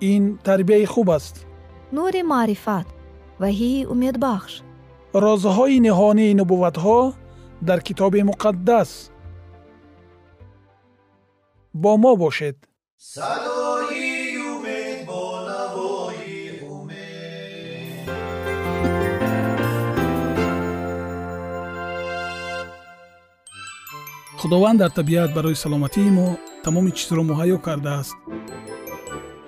ин тарбияи хуб аст. Нури маърифат ваҳии умедбахш. Розҳои ниҳонии нубувватҳо дар китоби муқаддас. Бо мо бошед. Садои умед бо навои умед. Худованд дар табиат барои саломатии мо тамоми чизро муҳайё кардааст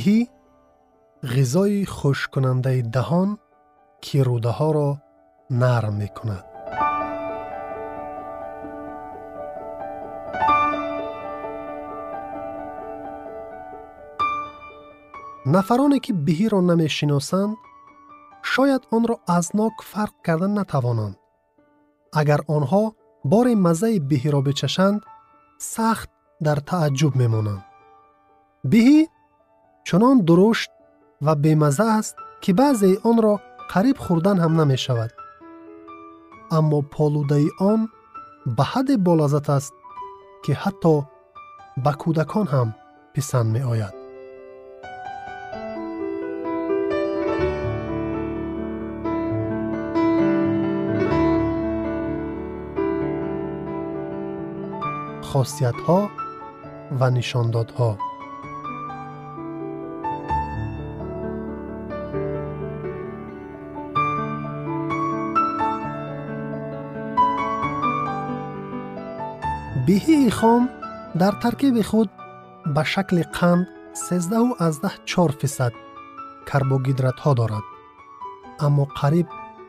биҳӣ ғизои хушккунандаи даҳон ки рӯдаҳоро нарм мекунад. Нафароне ки биҳиро намешиносанд шояд онро аз нок фарқ карда натавонанд. Агар онҳо бори маззаи биҳиро бичашанд сахт дар тааҷҷуб мемонанд. Биҳӣ чунон дурушт ва бемазза аст ки баъзеи онро қариб хӯрдан ҳам намешавад. Аммо полудаи он ба ҳадде болаззат аст ки ҳатто ба кӯдакон ҳам писанд меояд. Хосиятҳо ва нишондодҳо биҳии хом дар таркиби худ ба шакли қанд 134 фисад карбогидратҳо дорад. Аммо қариб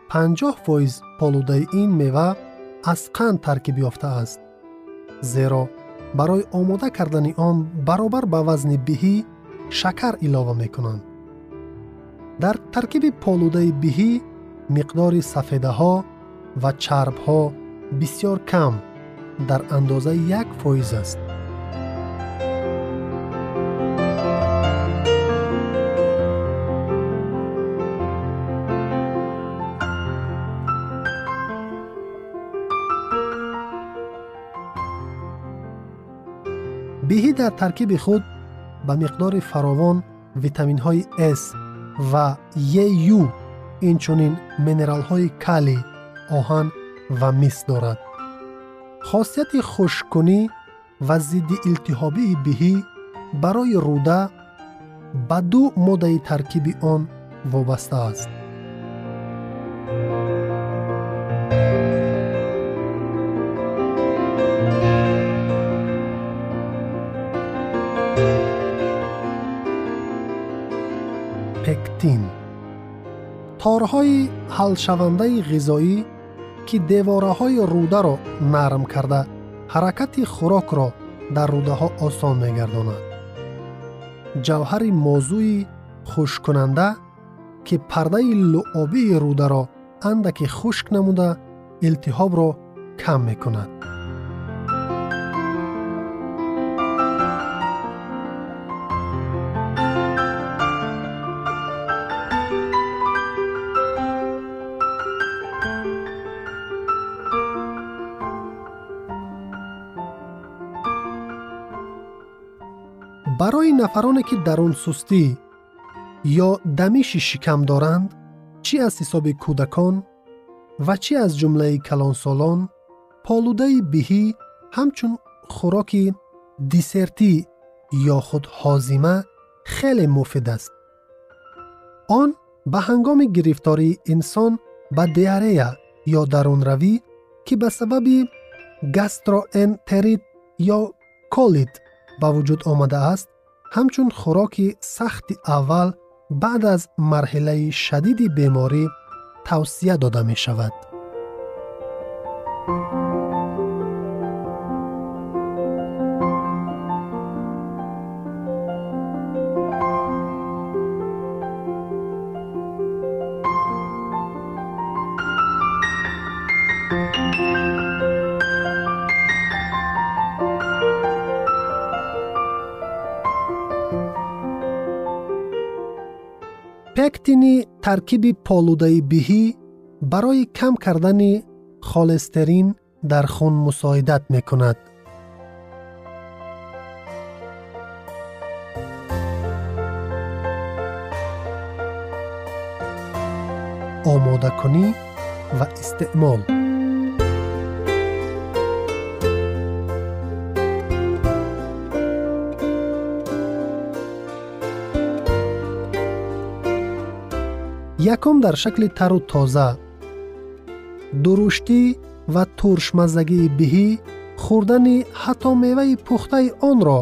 50 фоиз полудаи ин мева аз қанд таркиб ёфтааст зеро барои омода кардани он баробар ба вазни биҳӣ шакар илова мекунанд. Дар таркиби полудаи биҳӣ миқдори сафедаҳо ва чарбҳо бисьёр кам дар андозаи як фоиз аст. Биҳӣ дар таркиби худ ба миқдори фаровон витаминҳои с ва ю инчунин минералҳои калий оҳан ва мис дорад хосияти хушккунӣ ва зидди илтиҳобии биҳӣ барои рӯда ба ду моддаи таркиби он вобаста аст. Пектин. Торҳои ҳалшавандаи ғизоӣ که دیواره های روده را نرم کرده حرکت خوراک را در روده ها آسان میگرداند. جوهر موضوعی خوش کننده که پرده لعابی روده را رو اندکی خشک نموده التحاب را کم می‌کند. برای نفرانی که درون سستی یا دمیش شکم دارند چی از حساب کودکان و چی از جمله کلانسالان پالوده بهی همچون خوراک دیسرتی یا خود حازیمه خیلی مفید است. آن به هنگام گرفتاری انسان به دیاره یا درون روی که به سبب گستروانتریت یا کولیت به همچون خوراک سخت اول بعد از مرحله شدید بیماری توصیه داده пектини таркиби полудаи биҳӣ барои кам кардани холестерин дар хун мусоидат мекунад. Омодакунӣ ва истеъмол якум дар шакли тару тоза дуруштӣ ва туршмаззагии биҳӣ хӯрдани ҳатто меваи пухтаи онро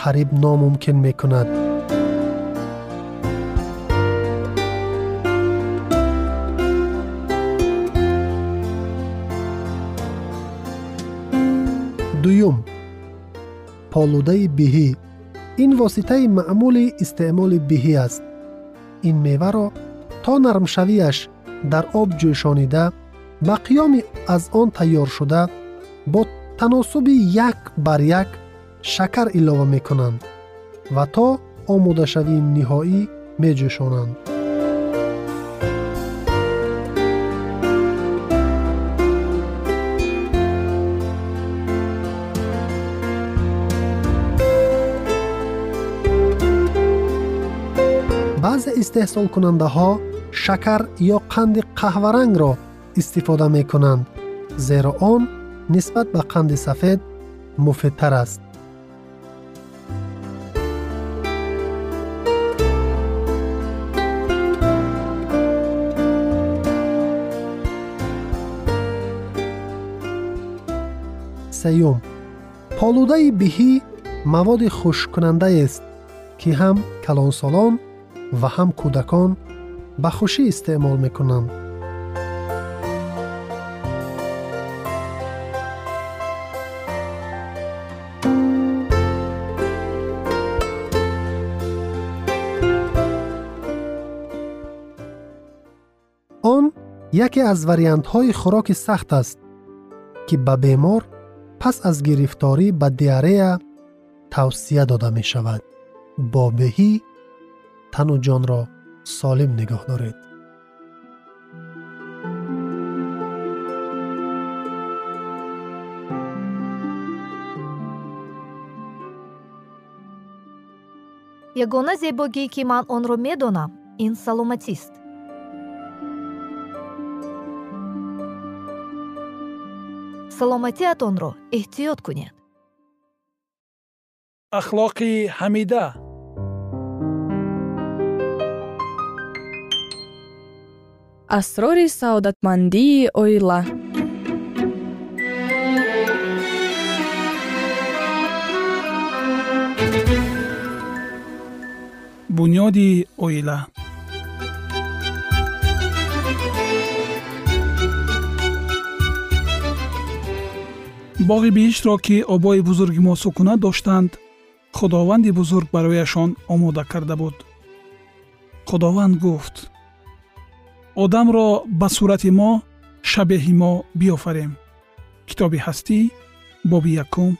қариб номумкин мекунад. Дуюм. Полудаи биҳӣ. Ин воситаи маъмули истеъмоли биҳӣ аст. Ин меваро то нармшавиаш дар об ҷӯшонида ба қиёми аз он тайёр шуда бо таносуби як бар як шакар илова мекунанд ва то омодашавии ниҳоӣ меҷӯшонанд. Баъзе истеҳсолкунандаҳо шакар ё қанди қаҳварангро истифода мекунанд зеро он нисбат ба қанди сафед муфидтар аст сеюм полудаи биҳӣ маводи хушккунандаест ки ҳам калонсолон ва ҳам кӯдакон ба хушӣ истеъмол мекунанд он яке аз вариантҳои хӯроки сахт аст ки ба бемор пас аз гирифторӣ ба диарея тавсия дода мешавад. Бо беҳӣ тану ҷонро солим нигоҳ доред. Ягона зебогӣ ки ман онро медонам ин саломатист. Саломатиатонро эҳтиёт кунед. Ахлоқи ҳамида асрори саодатмандии оила. Бунёди оила. Боғи биҳиштро ки обои бузурги мо сукунат доштанд худованди бузург барояшон омода карда буд. Худованд гуфт одамро ба сурати мо шабеҳи мо биёфарем. Китоби ҳастӣ боби якум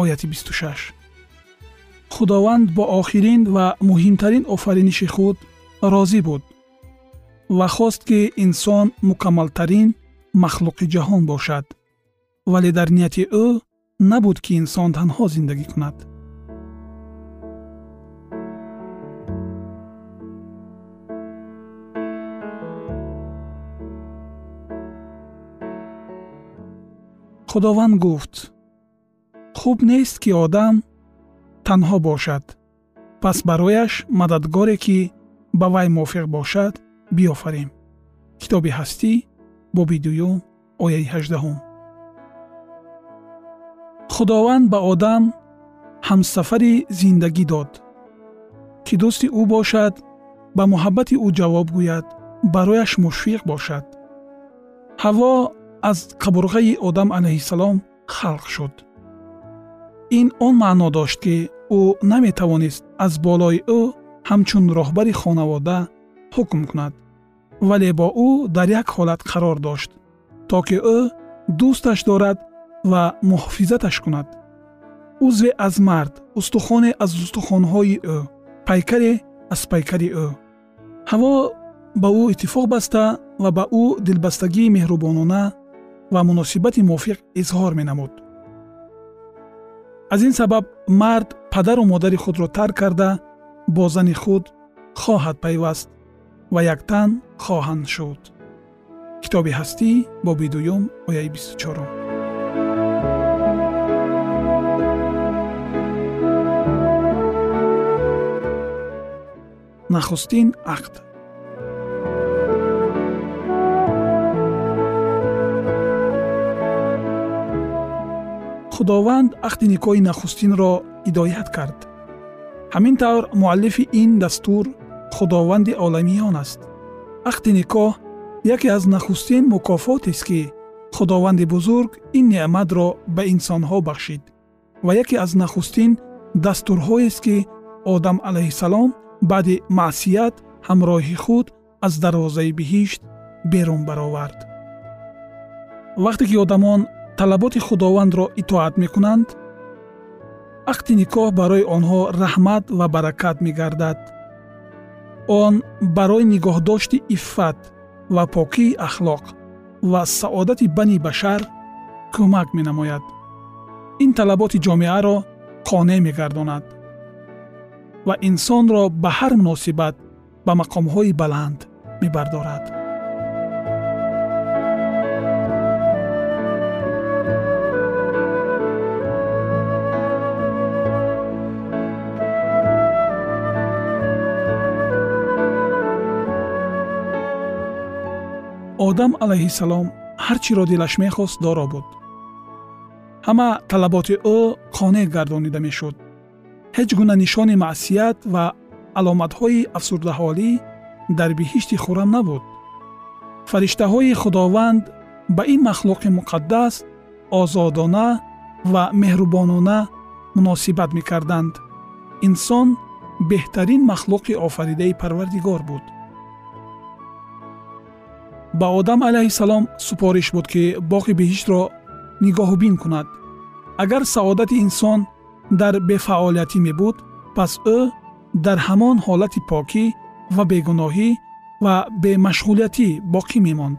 ояти бисту шаш худованд бо охирин ва муҳимтарин офариниши худ розӣ буд ва хост ки инсон мукаммалтарин махлуқи ҷаҳон бошад. Вале дар нияти ӯ набуд ки инсон танҳо зиндагӣ кунад худованд гуфт хуб нест ки одам танҳо бошад пас барояш мададгоре ки ба вай мувофиқ бошад биёфарем китоби ҳастӣ боби дуюм ояи ҳаждаҳум худованд ба одам ҳамсафари зиндагӣ дод ки дӯсти ӯ бошад ба муҳаббати ӯ ҷавоб гӯяд барояш мушфиқ бошад ҳаво аз қабурғаи одам алайҳиссалом халқ шуд. Ин он маъно дошт ки ӯ наметавонист аз болои ӯ ҳамчун роҳбари хонавода ҳукм кунад вале бо ӯ дар як ҳолат қарор дошт то ки ӯ дӯсташ дорад ва муҳофизаташ кунад. Узве аз мард устухоне аз устухонҳои ӯ пайкаре аз пайкари ӯ. Ҳаво ба ӯ иттифоқ баста ва ба ӯ дилбастагии меҳрубонона ва муносибати мувофиқ изҳор менамуд. Аз ин сабаб мард падару модари худро тарк карда бо зани худ хоҳад пайваст ва яктан хоҳанд шуд. Китоби ҳастӣ боби дуюм ояи бисту чорум. Нахустин ақд худованд ақди никоҳи нахустинро ҳидоят кард. Ҳамин тавр муаллифи ин дастур худованди оламиён аст. Ақди никоҳ яке аз нахустин мукофотест ки худованди бузург ин неъматро ба инсонҳо бахшид ва яке аз нахустин дастурҳоест ки одам алайҳиссалом баъди маъсият ҳамроҳи худ аз дарвозаи биҳишт берун баровард. Вақте ки одамон талаботи худовандро итоат мекунанд? Ақди никоҳ барои онҳо раҳмат ва баракат мегардад. Он барои нигоҳдошти иффат ва покии ахлоқ ва саодати бани башар кӯмак менамояд. Ин талаботи ҷомеаро қонеъ мегардонад ва инсонро ба ҳар муносибат ба мақомҳои баланд мебардорад одам алайҳиссалом ҳар чиро дилаш мехост доро буд. ҳама талаботи ӯ қонеъ гардонида мешуд. ҳеҷ гуна нишони маъсият ва аломатҳои афсурдаҳолӣ дар биҳишти хуррам набуд. фариштаҳои худованд ба ин махлуқи муқаддас озодона ва меҳрубонона муносибат мекарданд. инсон беҳтарин махлуқи офаридаи парвардигор буд ба одам алайҳиссалом супориш буд ки боғи биҳиштро нигоҳубин кунад. Агар саодати инсон дар бефаъолиятӣ мебуд пас ӯ дар ҳамон ҳолати покӣ ва бегуноҳӣ ва бемашғулиятӣ боқӣ мемонд.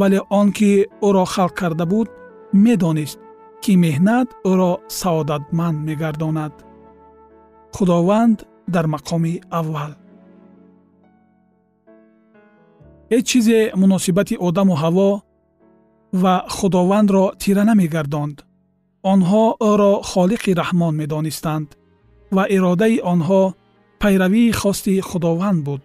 Вале он ки ӯро халқ карда буд медонист ки меҳнат ӯро саодатманд мегардонад. Худованд дар мақоми аввал ҳеҷ чизе муносибати одаму ҳаво ва худовандро тира намегардонд онҳо ӯро холиқи раҳмон медонистанд ва иродаи онҳо пайравии хости худованд буд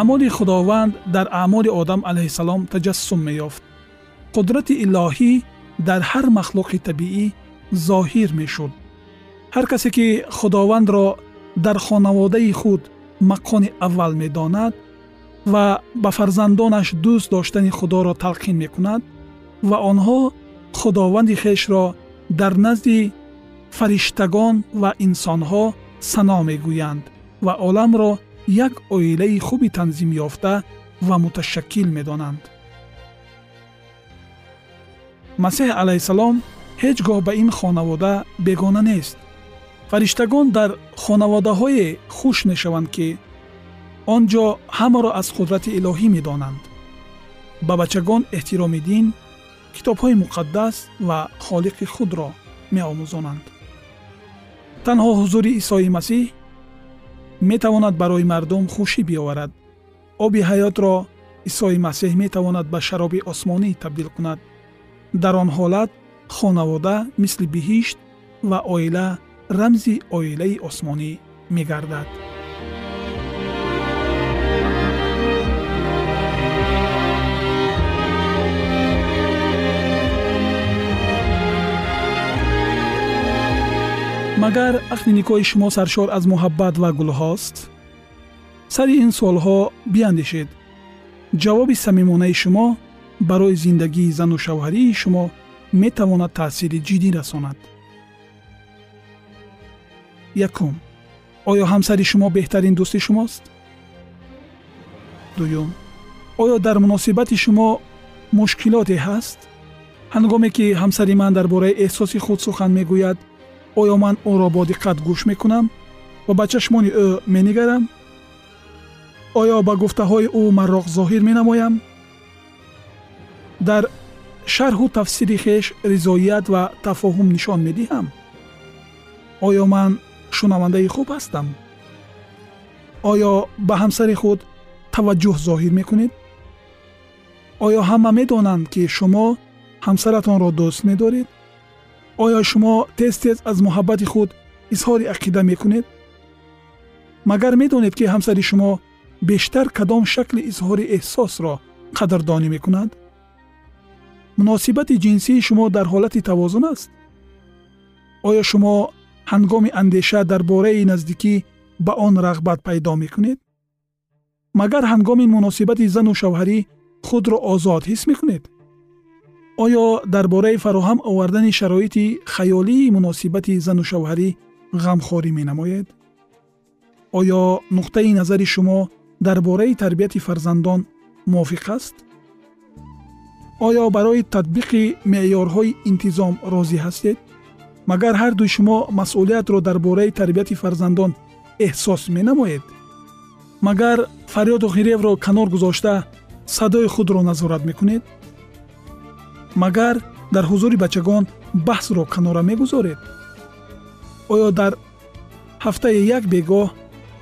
Аъмоли худованд дар аъмоли одам алайҳиссалом таҷассум меёфт. қудрати илоҳӣ дар ҳар махлуқи табиӣ зоҳир мешуд. ҳар касе ки худовандро дар хонаводаи худ макони аввал медонад ва ба фарзандонаш дӯст доштани худоро талқин мекунад ва онҳо худованди хешро дар назди фариштагон ва инсонҳо сано мегӯянд ва оламро یک اویله خوبی تنظیم یافته و متشکل می دانند. مسیح علیه السلام هیچگاه به این خانواده بگانه نیست. فرشتگان در خانواده های خوش نشوند که آنجا همه را از قدرت الهی می دانند. به بچگان احترام دین، کتاب های مقدس و خالق خود را می آموزانند. تنها حضور عیسی مسیح метавонад барои мардум хушӣ биёварад оби ҳаётро исои масеҳ метавонад ба шароби осмонӣ табдил кунад. Дар он ҳолат хонавода мисли биҳишт ва оила рамзи оилаи осмонӣ мегардад магар ахни никоҳи шумо саршор аз муҳаббат ва гулҳост сари ин суолҳо биандешед ҷавоби самимонаи шумо барои зиндагии зану шавҳарии шумо метавонад таъсири ҷиддӣ расонад якум оё ҳамсари шумо беҳтарин дӯсти шумост дуюм оё дар муносибати шумо мушкилоте ҳаст ҳангоме ки ҳамсари ман дар бораи эҳсоси худ сухан мегӯяд оё ман ӯро бо диққат гӯш мекунам ва ба чашмони ӯ менигарам оё ба гуфтаҳои ӯ марроқ зоҳир менамоям дар шарҳу тафсири хеш ризоият ва тафоҳум нишон медиҳам оё ман шунавандаи хуб ҳастам оё ба ҳамсари худ таваҷҷӯҳ зоҳир мекунед оё ҳама медонанд ки шумо ҳамсаратонро дӯст медоред оё шумо тез тез аз муҳаббати худ изҳори ақида мекунед магар медонед ки ҳамсари шумо бештар кадом шакли изҳори эҳсосро қадрдонӣ мекунад муносибати ҷинсии шумо дар ҳолати тавозун аст оё шумо ҳангоми андеша дар бораи наздикӣ ба он рағбат пайдо мекунед магар ҳангоми муносибати зану шавҳарӣ худро озод ҳис мекунед оё дар бораи фароҳам овардани шароити хаёлии муносибати зану шавҳарӣ ғамхорӣ менамоед оё нуқтаи назари шумо дар бораи тарбияти фарзандон мувофиқ аст оё барои татбиқи меъёрҳои интизом розӣ ҳастед магар ҳардуи шумо масъулиятро дар бораи тарбияти фарзандон эҳсос менамоед магар фарёду ғиревро канор гузошта садои худро назорат мекунед Магар дар ҳузури бачагон баҳсро канора мегузоред? Оё дар ҳафтае як бегоҳ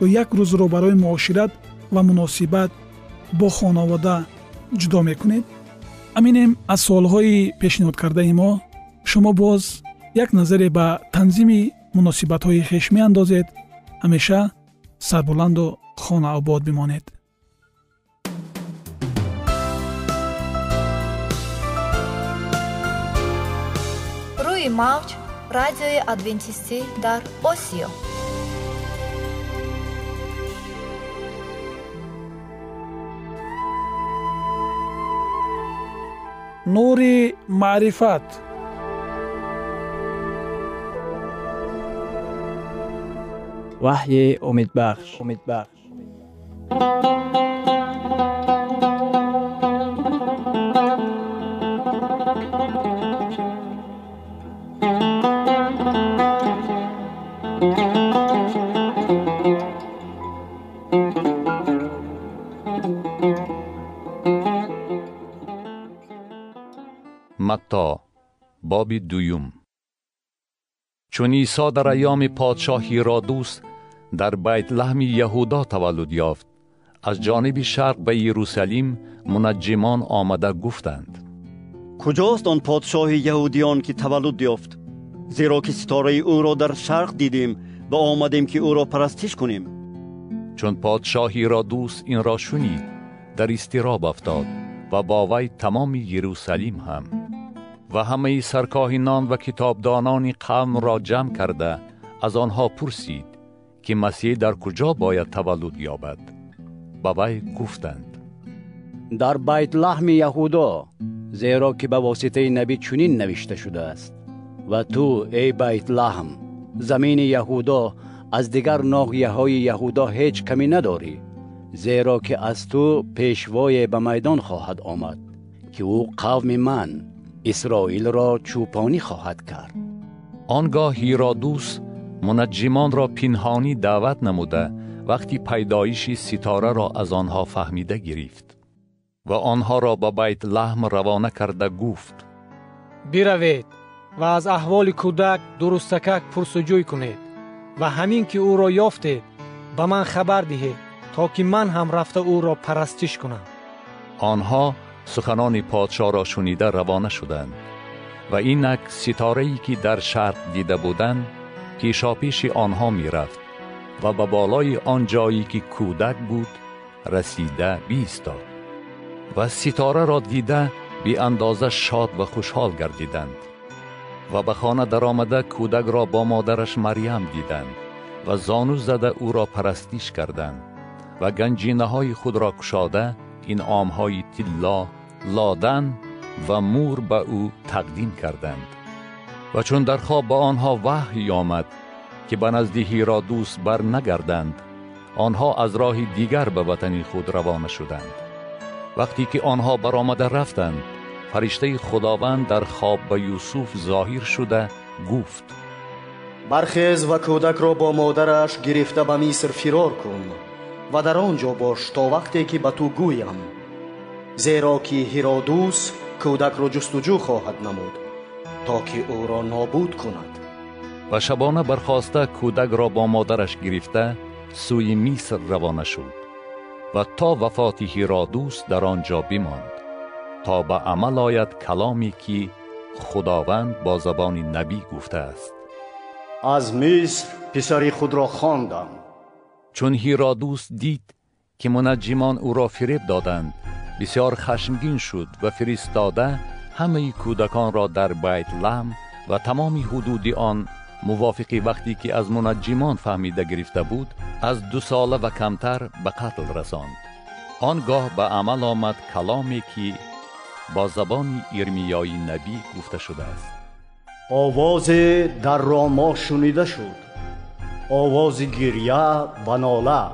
ё як рӯзро барои муошират ва муносибат бо хонавода ҷудо мекунед? Аминем аз суолҳои пешниҳодкардаи мо шумо боз як назаре ба танзими муносибатҳои хеш меандозед ҳамеша сарбуланду хонаобод бимонед рӯи мавҷ радиои адвентистӣ дар осиё. Нури маърифат. Ваҳйи умедбахш умедбахш متا باب دویوم چون ایسا در ایام پادشاهی رادوس در بیت لحم یهودا تولد یافت. از جانب شرق به یروسلیم منجمان آمده گفتند. کجاست آن پادشاه یهودیان که تولد یافت؟ زیرا که ستاره او را در شرق دیدیم و آمدیم که او را پرستش کنیم. چون پادشاهی رادوس این را شنید در استراب افتاد و با وای تمام یروسلیم هم. و همه سرکاهینان و کتابدانان قوم را جمع کرده از آنها پرسید که مسیح در کجا باید تولد یابد. با وی گفتند در بیت لحم یهودا زیرا که به واسطه نبی چنین نوشته شده است. و تو ای بیت لحم زمین یهودا از دیگر ناحیه های یهودا هیچ کمی نداری زیرا که از تو پیشوای به میدان خواهد آمد که او قوم من اسرائیل را چوپانی خواهد کرد. آنگاه هیرادوس منجمان را پنهانی دعوت نموده وقتی پیدایش ستاره را از آنها فهمیده گرفت. و آنها را به بیت لحم روانه کرده گفت بروید و از احوال کودک درستکک پرسجوی کنید و همین که او را یافتید به من خبر دهید تا که من هم رفته او را پرستش کنم. آنها سخنان پادشاه را شنیده روانه شدند و اینک ستاره ای که در شرق دیده بودند پیشاپیش آنها می رفت و به بالای آن جایی که کودک بود رسیده بیستاد و ستاره را دیده بی اندازه شاد و خوشحال گردیدند و به خانه در آمده کودک را با مادرش مریم دیدند و زانو زده او را پرستیش کردند و گنجینه های خود را کشاده این های تلا لادن و مور به او تقدیم کردند و چون در خواب به آنها وحی آمد که به نزد را دوست بر نگردند آنها از راه دیگر به وطن خود روانه شدند. وقتی که آنها برآمده رفتند فرشته خداوند در خواب به یوسف ظاهر شده گفت برخیز و کودک را با مادرش گرفته به مصر فرار کن و در آنجا باش تا وقتی که به تو گویم. زیرا که هیرودوس کودک را جستجو خواهد نمود تا که او را نابود کند. و شبانه برخواسته کودک را با مادرش گرفته سوی مصر روانه شد و تا وفات هیرادوس در آنجا بماند تا به عمل آید کلامی که خداوند با زبان نبی گفته است. از مصر پسری خود را خواندم. چون هیرادوس دید که بسیار خشمگین شد و فرستاده همه کودکان را در بیت لم و تمام حدود آن موافقی وقتی که از منجمان فهمیده گرفته بود از دو ساله و کمتر به قتل رساند. آنگاه به عمل آمد کلامی که با زبان ایرمیای نبی گفته شده است. آواز در راما شنیده شد. آواز گریه و ناله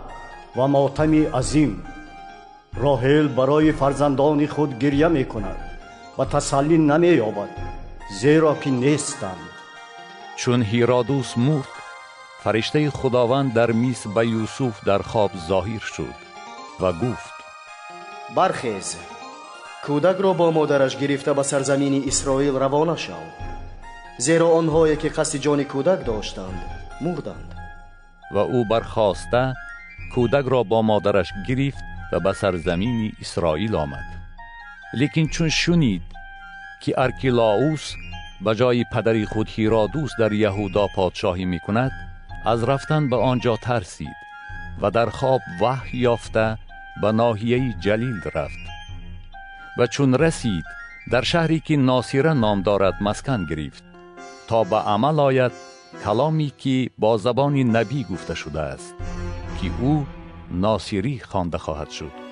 و ماتم عظیم. راهل برای فرزندان خود گریه می کند و تسلی نمی یابد زیرا که نیستند. چون هیرادوس مرد فرشته خداوند در میس به یوسف در خواب ظاهر شد و گفت برخیز کودک را با مادرش گرفته به سرزمین اسرائیل روانه شو. زیرا آنهایی که قصد جان کودک داشتند مردند. و او برخواسته کودک را با مادرش گرفت و به سرزمین اسرائیل آمد. لیکن چون شنید که ارکیلاوس به جای پدری خود هیرادوس در یهودا پادشاهی می کند از رفتن به آنجا ترسید و در خواب وحی یافته به ناحیه جلیل رفت. و چون رسید در شهری که ناصیره نام دارد مسکن گرفت تا به عمل آید کلامی که با زبان نبی گفته شده است که او ناصیری خوانده خواهد شد.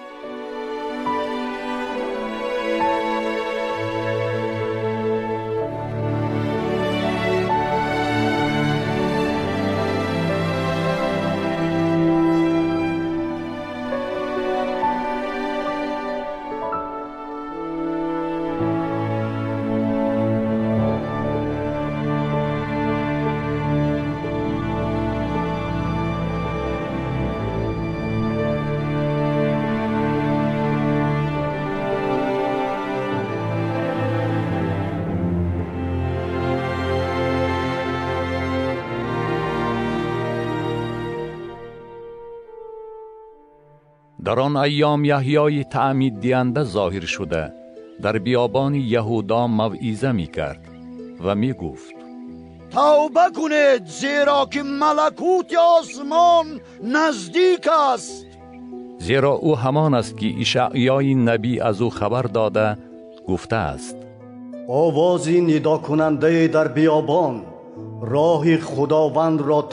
در آن ایام یحیای تعمید دیانده ظاهر شده در بیابان یهودا موعیزه می کرد و می گفت توبه کنید زیرا که ملکوت آسمان نزدیک است زیرا او همان است که اشعیای نبی از او خبر داده گفته است آوازی ندا کننده در بیابان راه خداوند را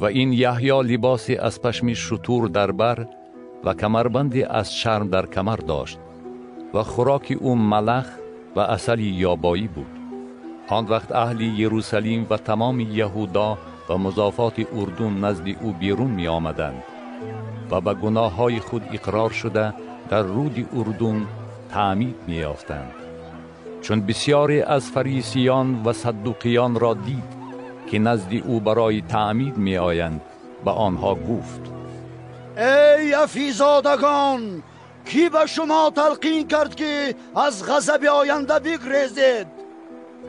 و این یحیی لباسی از پشم شطور در بر و کمربندی از شرم در کمر داشت و خوراک او ملخ و اصل یابایی بود. آن وقت اهل یروشلیم و تمام یهودا و مضافات اردون نزد او بیرون می آمدند و به گناه های خود اقرار شده در رود اردون تعمید می یافتند چون بسیاری از فریسیان و صدوقیان را دید که نزد او برای تعمید می آیند به آنها گفت ای افیزادگان کی به شما تلقین کرد که از غضب آینده بگریزید؟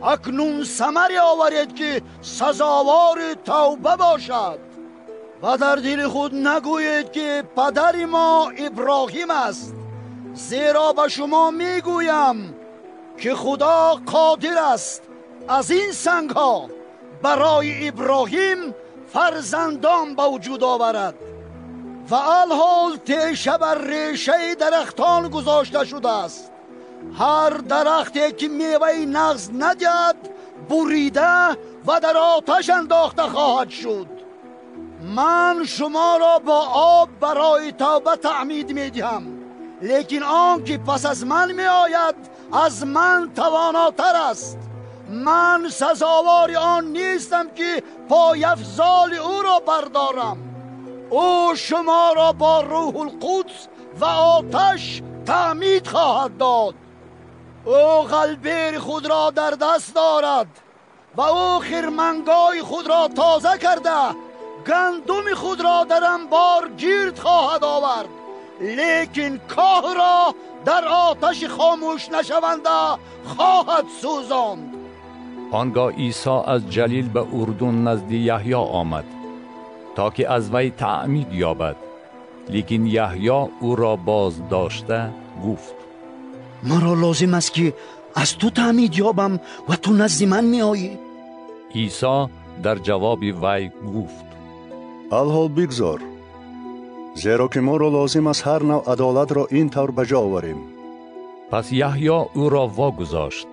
اکنون سمری آورید که سزاوار توبه باشد و در دل خود نگویید که پدر ما ابراهیم است. زیرا به شما می‌گویم که خدا قادر است از این سنگ ها برای ابراهیم فرزندان به وجود آورد و الحال تیشه بر ریشه درختان گذاشته شده است. هر درختی که میوه نغز ندید بریده و در آتش انداخته خواهد شد. من شما را با آب برای توبه تعمید می دهم لیکن آن که پس از من می آید از من تواناتر است. من سزاوار آن نیستم که پای افزال او را بردارم. او شما را با روح القدس و آتش تعمید خواهد داد. او قلبیر خود را در دست دارد و او خرمنگای خود را تازه کرده گندم خود را در انبار گیرد خواهد آورد. لیکن کاه را در آتش خاموش نشونده خواهد سوزاند. آنگاه عیسی از جلیل به اردون نزد یحیی آمد تا که از وی تعمید یابد. لیکن یحیی او را باز داشته گفت مرا لازم است که از تو تعمید یابم و تو نزد من می آیی عیسی در جواب وی گفت الحال بگذار زیرا که ما را لازم است هر نوع عدالت را این طور بجا آوریم. پس یحیی او را واگذاشت.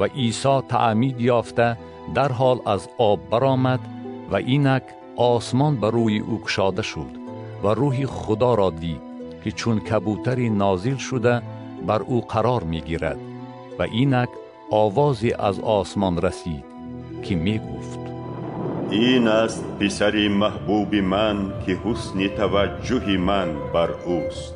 و عیسی تعمید یافته در حال از آب برآمد و اینک آسمان بر روی او کشاده شد و روح خدا را دید که چون کبوتری نازل شده بر او قرار می گیرد و اینک آوازی از آسمان رسید که می گفت این است پسر محبوب من که حسن توجه من بر اوست.